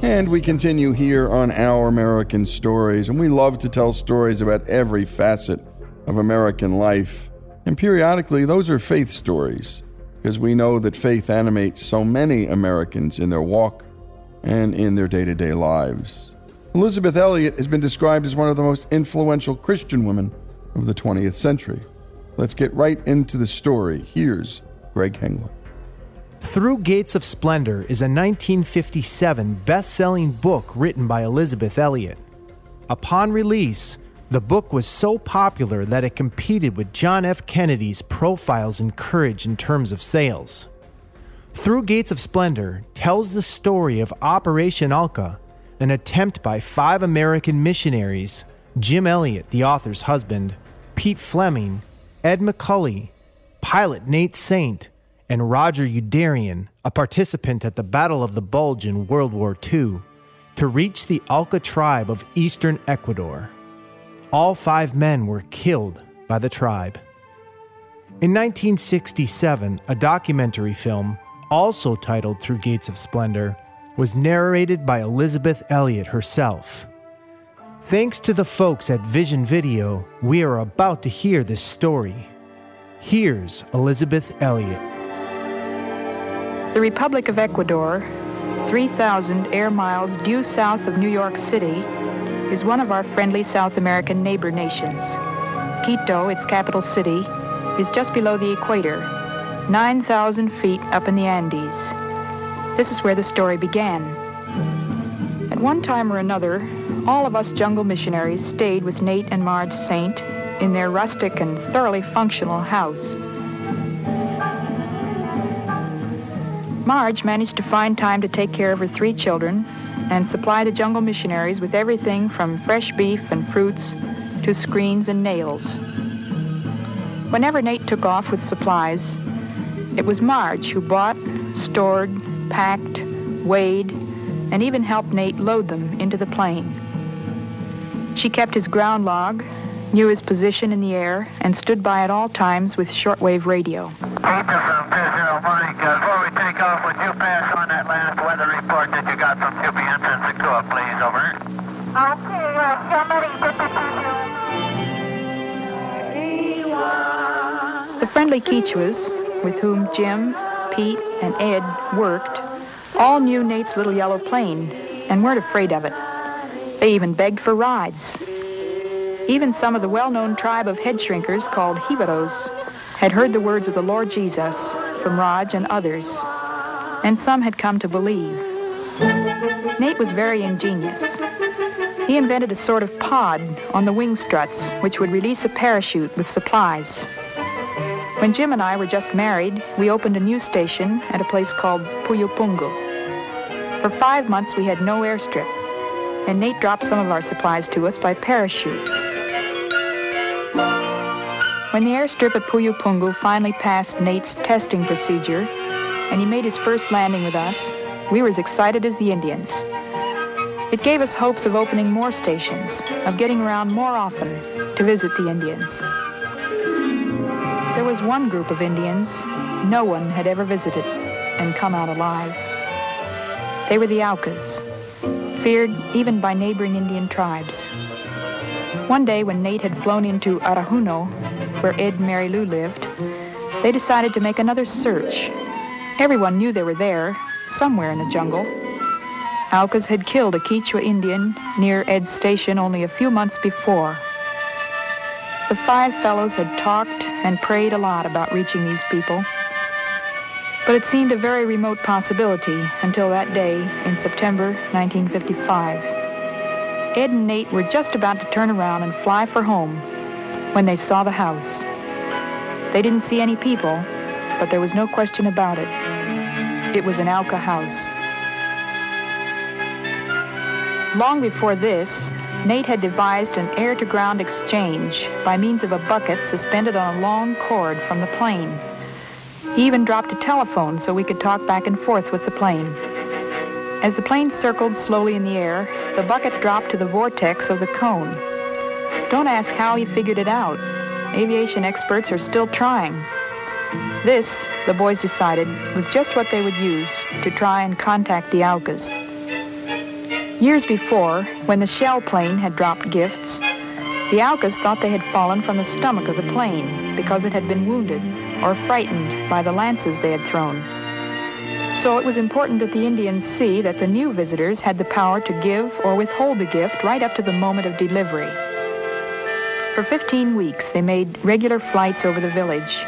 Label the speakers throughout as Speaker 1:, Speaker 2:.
Speaker 1: And we continue here on Our American Stories, and we love to tell stories about every facet of American life. And periodically, those are faith stories, because we know that faith animates so many Americans in their walk and in their day to day lives. Elisabeth Elliot has been described as one of the most influential Christian women of the 20th century. Let's get right into the story. Here's Greg Hengler.
Speaker 2: Through Gates of Splendor is a 1957 best selling book written by Elisabeth Elliot. Upon release, the book was so popular that it competed with John F. Kennedy's Profiles in Courage in terms of sales. Through Gates of Splendor tells the story of Operation Auca, an attempt by five American missionaries Jim Elliot, the author's husband, Pete Fleming, Ed McCully, pilot Nate Saint, and Roger Youderian, a participant at the Battle of the Bulge in World War II, to reach the Auca tribe of eastern Ecuador. All five men were killed by the tribe. In 1967, a documentary film, also titled Through Gates of Splendor, was narrated by Elisabeth Elliot herself. Thanks to the folks at Vision Video, we are about to hear this story. Here's Elisabeth Elliot.
Speaker 3: The Republic of Ecuador, 3,000 air miles due south of New York City, is one of our friendly South American neighbor nations. Quito, its capital city, is just below the equator, 9,000 feet up in the Andes. This is where the story began. At one time or another, all of us jungle missionaries stayed with Nate and Marge Saint in their rustic and thoroughly functional house. Marge managed to find time to take care of her three children and supply the jungle missionaries with everything from fresh beef and fruits to screens and nails. Whenever Nate took off with supplies, it was Marge who bought, stored, packed, weighed, and even helped Nate load them into the plane. She kept his ground log, knew his position in the air, and stood by at all times with shortwave radio.
Speaker 4: Peterson, 20 Mike. Before we take off, would you pass on that last weather report that you got from QP Ensign Secua, please? Over.
Speaker 5: Okay, somebody put the
Speaker 3: friendly Quichuas, with whom Jim, Pete, and Ed worked, all knew Nate's little yellow plane and weren't afraid of it. They even begged for rides. Even some of the well-known tribe of head shrinkers called Jibaros had heard the words of the Lord Jesus from Raj and others, and some had come to believe. Nate was very ingenious. He invented a sort of pod on the wing struts which would release a parachute with supplies. When Jim and I were just married, we opened a news station at a place called Puyupungu. For five months, we had no airstrip, and Nate dropped some of our supplies to us by parachute. When the airstrip at Puyupungu finally passed Nate's testing procedure, and he made his first landing with us, we were as excited as the Indians. It gave us hopes of opening more stations, of getting around more often to visit the Indians. There was one group of Indians no one had ever visited and come out alive. They were the Aucas, feared even by neighboring Indian tribes. One day when Nate had flown into Arajuno, where Ed and Mary Lou lived, they decided to make another search. Everyone knew they were there, somewhere in the jungle. Aucas had killed a Quichua Indian near Ed's station only a few months before. The five fellows had talked and prayed a lot about reaching these people. But it seemed a very remote possibility until that day in September 1955. Ed and Nate were just about to turn around and fly for home when they saw the house. They didn't see any people, but there was no question about it. It was an Auca house. Long before this, Nate had devised an air-to-ground exchange by means of a bucket suspended on a long cord from the plane. He even dropped a telephone so we could talk back and forth with the plane. As the plane circled slowly in the air, the bucket dropped to the vortex of the cone. Don't ask how he figured it out. Aviation experts are still trying. This, the boys decided, was just what they would use to try and contact the Aucas. Years before, when the shell plane had dropped gifts, the Aucas thought they had fallen from the stomach of the plane because it had been wounded or frightened by the lances they had thrown. So it was important that the Indians see that the new visitors had the power to give or withhold the gift right up to the moment of delivery. For 15 weeks, they made regular flights over the village,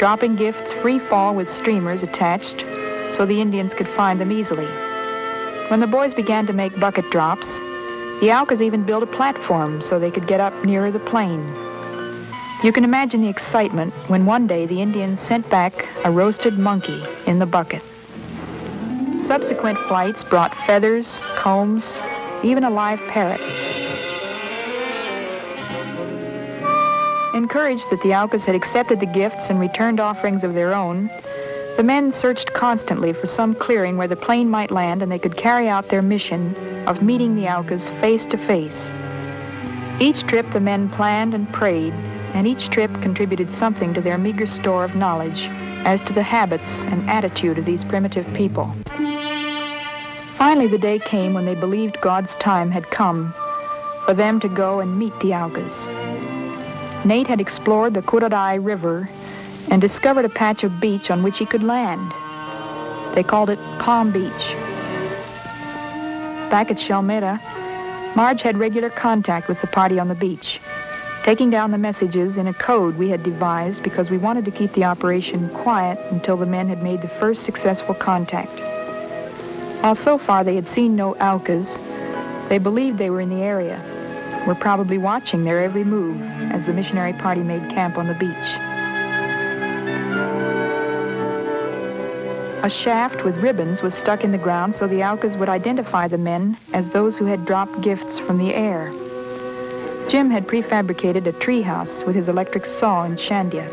Speaker 3: dropping gifts free fall with streamers attached so the Indians could find them easily. When the boys began to make bucket drops, the Aucas even built a platform so they could get up nearer the plane. You can imagine the excitement when one day the Indians sent back a roasted monkey in the bucket. Subsequent flights brought feathers, combs, even a live parrot. Encouraged that the Aucas had accepted the gifts and returned offerings of their own, the men searched constantly for some clearing where the plane might land and they could carry out their mission of meeting the Aucas face to face. Each trip the men planned and prayed, and each trip contributed something to their meager store of knowledge as to the habits and attitude of these primitive people. Finally, the day came when they believed God's time had come for them to go and meet the Aucas. Nate had explored the Curaray River and discovered a patch of beach on which he could land. They called it Palm Beach. Back at Shell Mera, Marge had regular contact with the party on the beach, taking down the messages in a code we had devised because we wanted to keep the operation quiet until the men had made the first successful contact. While so far they had seen no Aucas, they believed they were in the area, were probably watching their every move as the missionary party made camp on the beach. A shaft with ribbons was stuck in the ground so the Aucas would identify the men as those who had dropped gifts from the air. Jim had prefabricated a treehouse with his electric saw in Shandia.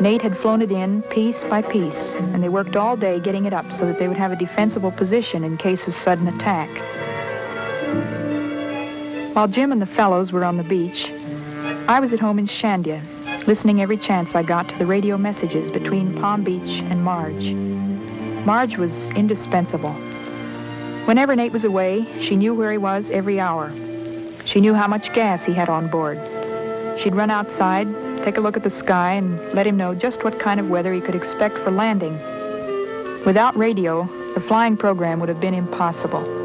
Speaker 3: Nate had flown it in piece by piece, and they worked all day getting it up so that they would have a defensible position in case of sudden attack. While Jim and the fellows were on the beach, I was at home in Shandia, listening every chance I got to the radio messages between Palm Beach and Marge. Marge was indispensable. Whenever Nate was away, she knew where he was every hour. She knew how much gas he had on board. She'd run outside, take a look at the sky, and let him know just what kind of weather he could expect for landing. Without radio, the flying program would have been impossible.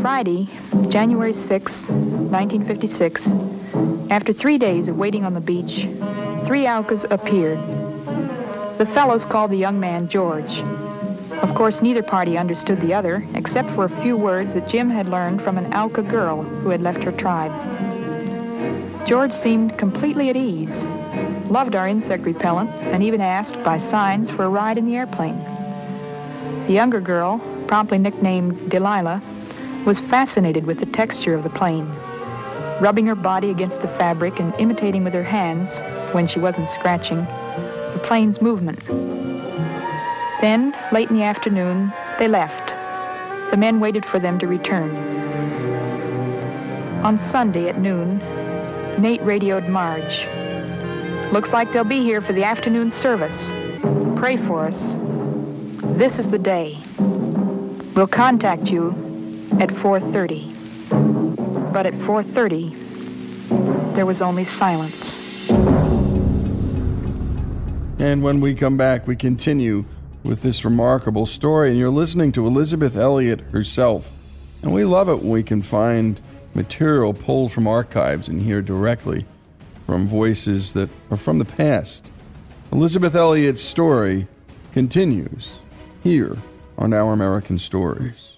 Speaker 3: Friday, January 6, 1956, after three days of waiting on the beach, three Aucas appeared. The fellows called the young man George. Of course, neither party understood the other, except for a few words that Jim had learned from an Auca girl who had left her tribe. George seemed completely at ease, loved our insect repellent, and even asked by signs for a ride in the airplane. The younger girl, promptly nicknamed Delilah, was fascinated with the texture of the plane, rubbing her body against the fabric and imitating with her hands, when she wasn't scratching, the plane's movement. Then, late in the afternoon, they left. The men waited for them to return. On Sunday at noon, Nate radioed Marge. Looks like they'll be here for the afternoon service. Pray for us. This is the day. We'll contact you at 4.30. But at 4.30, there was only silence.
Speaker 1: And when we come back, we continue with this remarkable story. And you're listening to Elisabeth Elliot herself. And we love it when we can find material pulled from archives and hear directly from voices that are from the past. Elisabeth Elliot's story continues here on Our American Stories.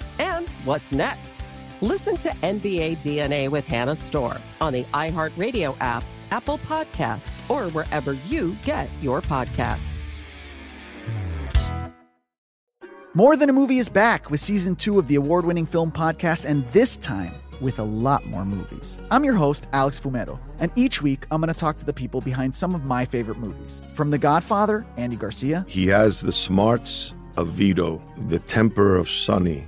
Speaker 6: And what's next? Listen to NBA DNA with Hannah Storm on the iHeartRadio app, Apple Podcasts, or wherever you get your podcasts.
Speaker 7: More Than a Movie is back with season two of the award winning film podcast, and this time with a lot more movies. I'm your host, Alex Fumero, and each week I'm going to talk to the people behind some of my favorite movies. From The Godfather, Andy Garcia.
Speaker 8: He has the smarts of Vito, the temper of Sonny,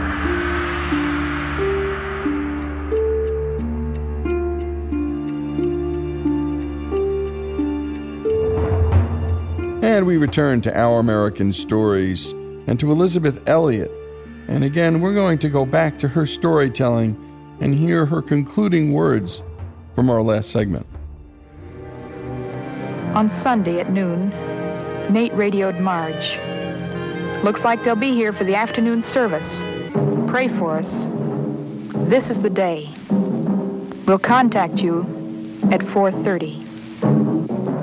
Speaker 1: And we return to Our American Stories and to Elisabeth Elliot. And again, we're going to go back to her storytelling and hear her concluding words from our last segment.
Speaker 3: On Sunday at noon, Nate radioed Marge. Looks like they'll be here for the afternoon service. Pray for us. This is the day. We'll contact you at 4:30.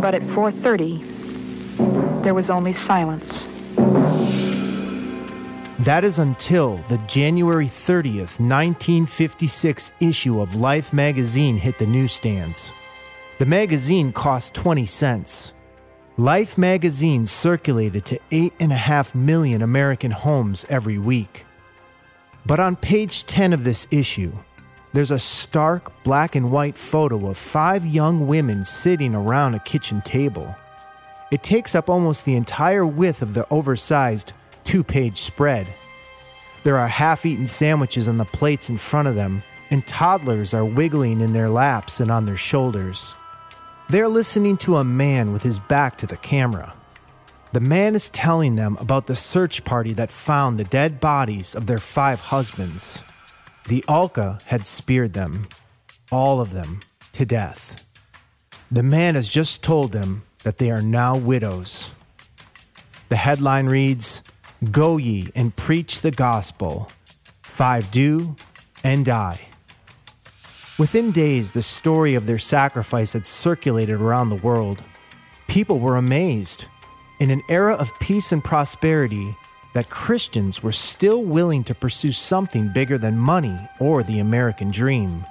Speaker 3: But at 4:30, there was only silence.
Speaker 2: That is until the January 30th, 1956 issue of Life magazine hit the newsstands. The magazine cost 20 cents. Life magazine circulated to 8.5 million American homes every week. But on page 10 of this issue, there's a stark black and white photo of five young women sitting around a kitchen table. It takes up almost the entire width of the oversized two page spread. There are half eaten sandwiches on the plates in front of them, and toddlers are wiggling in their laps and on their shoulders. They're listening to a man with his back to the camera. The man is telling them about the search party that found the dead bodies of their five husbands. The Auca had speared them, all of them, to death. The man has just told them that they are now widows. The headline reads Go ye and preach the gospel. Five do and die. Within days, the story of their sacrifice had circulated around the world. People were amazed. In an era of peace and prosperity, that Christians were still willing to pursue something bigger than money or the American dream.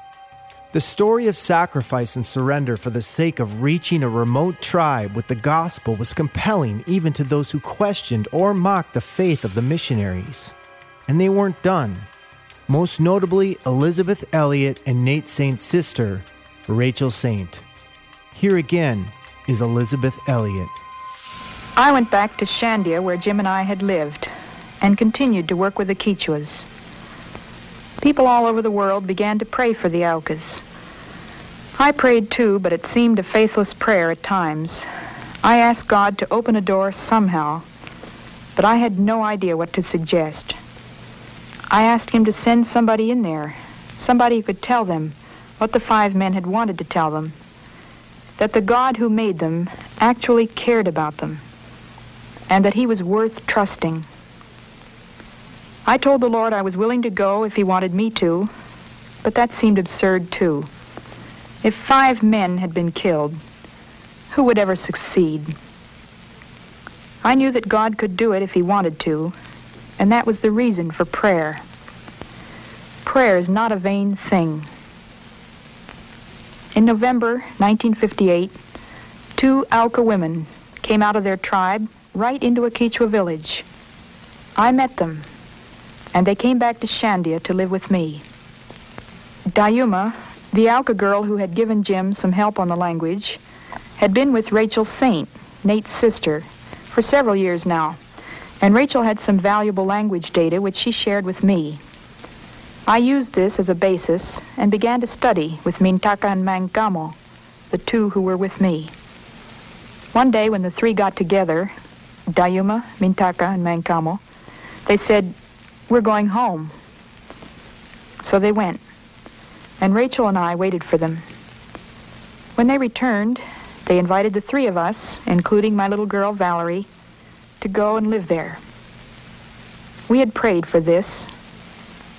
Speaker 2: The story of sacrifice and surrender for the sake of reaching a remote tribe with the gospel was compelling even to those who questioned or mocked the faith of the missionaries. And they weren't done. Most notably, Elisabeth Elliot and Nate Saint's sister, Rachel Saint. Here again is Elisabeth Elliot.
Speaker 3: I went back to Shandia where Jim and I had lived and continued to work with the Quichuas. People all over the world began to pray for the Aucas. I prayed too, but it seemed a faithless prayer at times. I asked God to open a door somehow, but I had no idea what to suggest. I asked him to send somebody in there, somebody who could tell them what the five men had wanted to tell them, that the God who made them actually cared about them, and that he was worth trusting. I told the Lord I was willing to go if he wanted me to, but that seemed absurd too. If five men had been killed, who would ever succeed? I knew that God could do it if he wanted to, and that was the reason for prayer. Prayer is not a vain thing. In November 1958, two Auca women came out of their tribe right into a Quechua village. I met them, and they came back to Shandia to live with me. Dayuma, the Auca girl who had given Jim some help on the language, had been with Rachel Saint, Nate's sister, for several years now, and Rachel had some valuable language data which she shared with me. I used this as a basis and began to study with Mintaka and Mangamo, the two who were with me. One day when the three got together, Dayuma, Mintaka, and Mangamo, they said, we're going home. So they went, and Rachel and I waited for them. When they returned, they invited the three of us, including my little girl Valerie, to go and live there. We had prayed for this.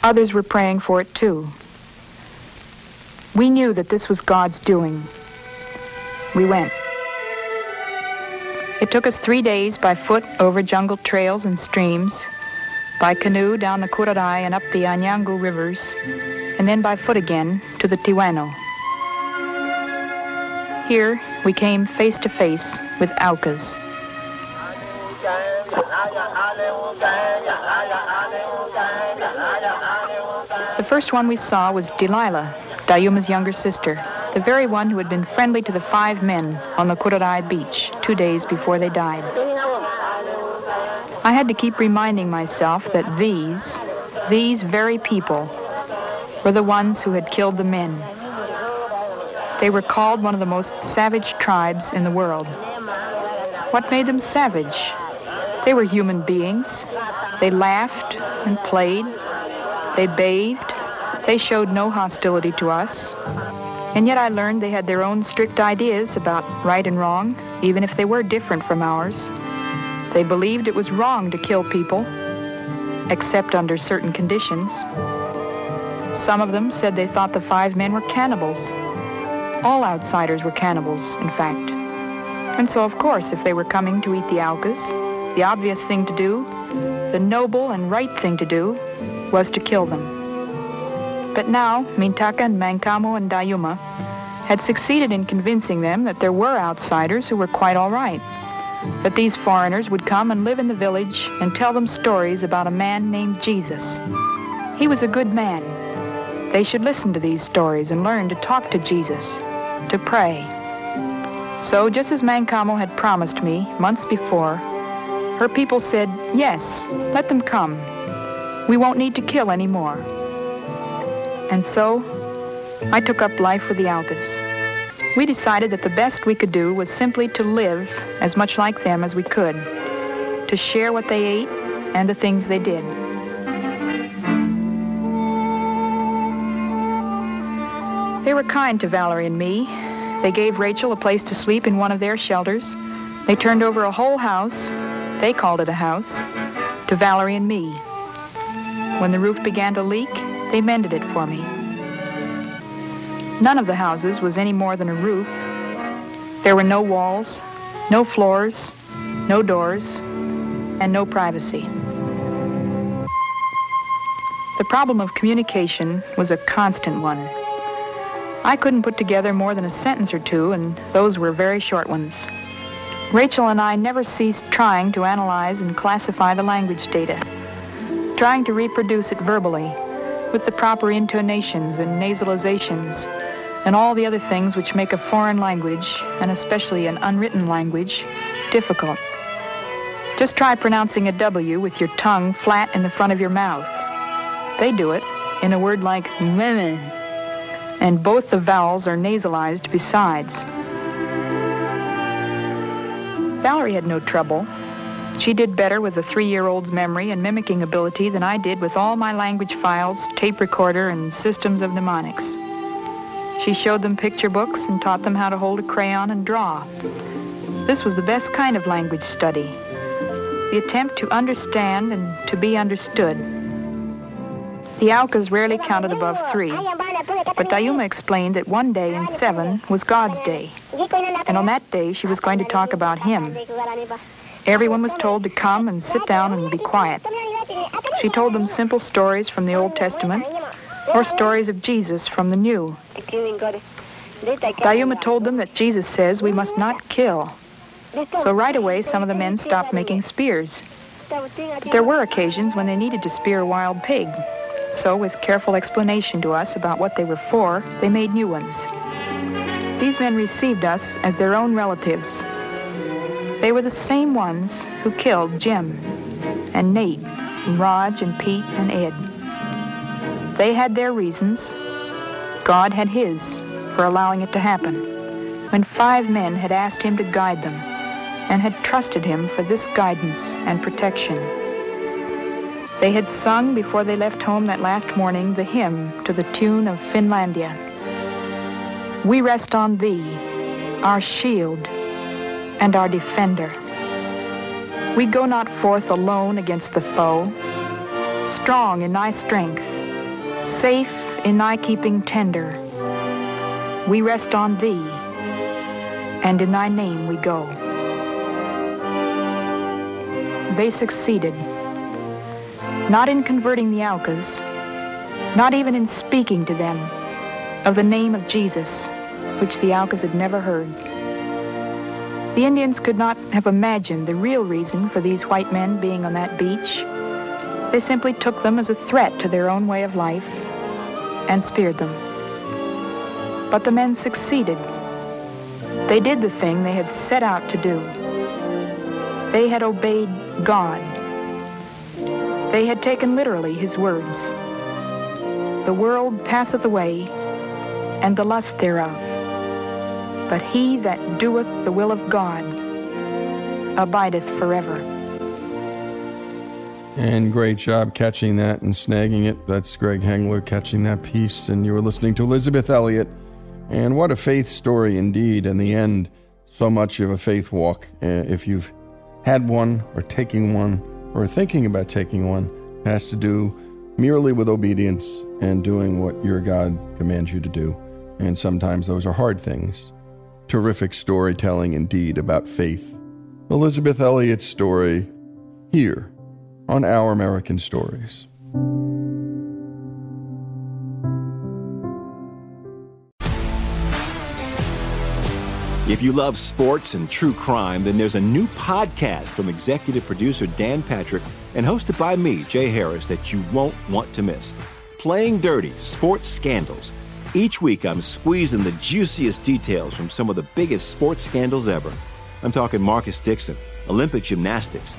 Speaker 3: Others were praying for it too. We knew that this was God's doing. We went. It took us three days by foot over jungle trails and streams. By canoe down the Curaray and up the Anyangu rivers, and then by foot again to the Tiwano. Here we came face to face with Aucas. The first one we saw was Delilah, Dayuma's younger sister, the very one who had been friendly to the five men on the Curaray beach two days before they died. I had to keep reminding myself that these, these very people, were the ones who had killed the men. They were called one of the most savage tribes in the world. What made them savage? They were human beings. They laughed and played. They bathed. They showed no hostility to us. And yet I learned they had their own strict ideas about right and wrong, even if they were different from ours. They believed it was wrong to kill people, except under certain conditions. Some of them said they thought the five men were cannibals. All outsiders were cannibals, in fact. And so, of course, if they were coming to eat the Aucas, the obvious thing to do, the noble and right thing to do, was to kill them. But now, Mintaka and Mankamo and Dayuma had succeeded in convincing them that there were outsiders who were quite all right. That these foreigners would come and live in the village and tell them stories about a man named Jesus. He was a good man. They should listen to these stories and learn to talk to Jesus, to pray. So, just as Mankamo had promised me months before, her people said, Yes, let them come. We won't need to kill any more. And so, I took up life with the Aucas. We decided that the best we could do was simply to live as much like them as we could, to share what they ate and the things they did. They were kind to Valerie and me. They gave Rachel a place to sleep in one of their shelters. They turned over a whole house, they called it a house, to Valerie and me. When the roof began to leak, they mended it for me. None of the houses was any more than a roof. There were no walls, no floors, no doors, and no privacy. The problem of communication was a constant one. I couldn't put together more than a sentence or two, and those were very short ones. Rachel and I never ceased trying to analyze and classify the language data, trying to reproduce it verbally with the proper intonations and nasalizations and all the other things which make a foreign language, and especially an unwritten language, difficult. Just try pronouncing a W with your tongue flat in the front of your mouth. They do it in a word like meh, and both the vowels are nasalized besides. Valerie had no trouble. She did better with a three-year-old's memory and mimicking ability than I did with all my language files, tape recorder, and systems of mnemonics. She showed them picture books and taught them how to hold a crayon and draw. This was the best kind of language study, the attempt to understand and to be understood. The Aucas rarely counted above three, but Dayuma explained that one day in seven was God's day, and on that day she was going to talk about him. Everyone was told to come and sit down and be quiet. She told them simple stories from the Old Testament or stories of Jesus from the New. Dayuma told them that Jesus says we must not kill. So right away, some of the men stopped making spears. But there were occasions when they needed to spear a wild pig. So, with careful explanation to us about what they were for, they made new ones. These men received us as their own relatives. They were the same ones who killed Jim and Nate and Raj and Pete and Ed. They had their reasons. God had his for allowing it to happen. When five men had asked him to guide them and had trusted him for this guidance and protection. They had sung before they left home that last morning the hymn to the tune of Finlandia. We rest on thee, our shield and our defender. We go not forth alone against the foe, strong in thy strength, safe in thy keeping tender. We rest on thee, and in thy name we go. They succeeded. Not in converting the Aucas, not even in speaking to them of the name of Jesus, which the Aucas had never heard. The Indians could not have imagined the real reason for these white men being on that beach. They simply took them as a threat to their own way of life and speared them. But the men succeeded. They did the thing they had set out to do. They had obeyed God. They had taken literally his words. The world passeth away, and the lust thereof. But he that doeth the will of God abideth forever.
Speaker 1: And great job catching that and snagging it. That's Greg Hengler catching that piece. And you were listening to Elisabeth Elliot. And what a faith story indeed. In the end, so much of a faith walk. Uh, if you've had one, or taking one, or thinking about taking one, has to do merely with obedience and doing what your God commands you to do. And sometimes those are hard things. Terrific storytelling indeed about faith. Elisabeth Elliot's story here on Our American Stories.
Speaker 9: If you love sports and true crime, then there's a new podcast from executive producer Dan Patrick and hosted by me, Jay Harris, that you won't want to miss. Playing Dirty Sports Scandals. Each week, I'm squeezing the juiciest details from some of the biggest sports scandals ever. I'm talking Marcus Dixon, Olympic gymnastics,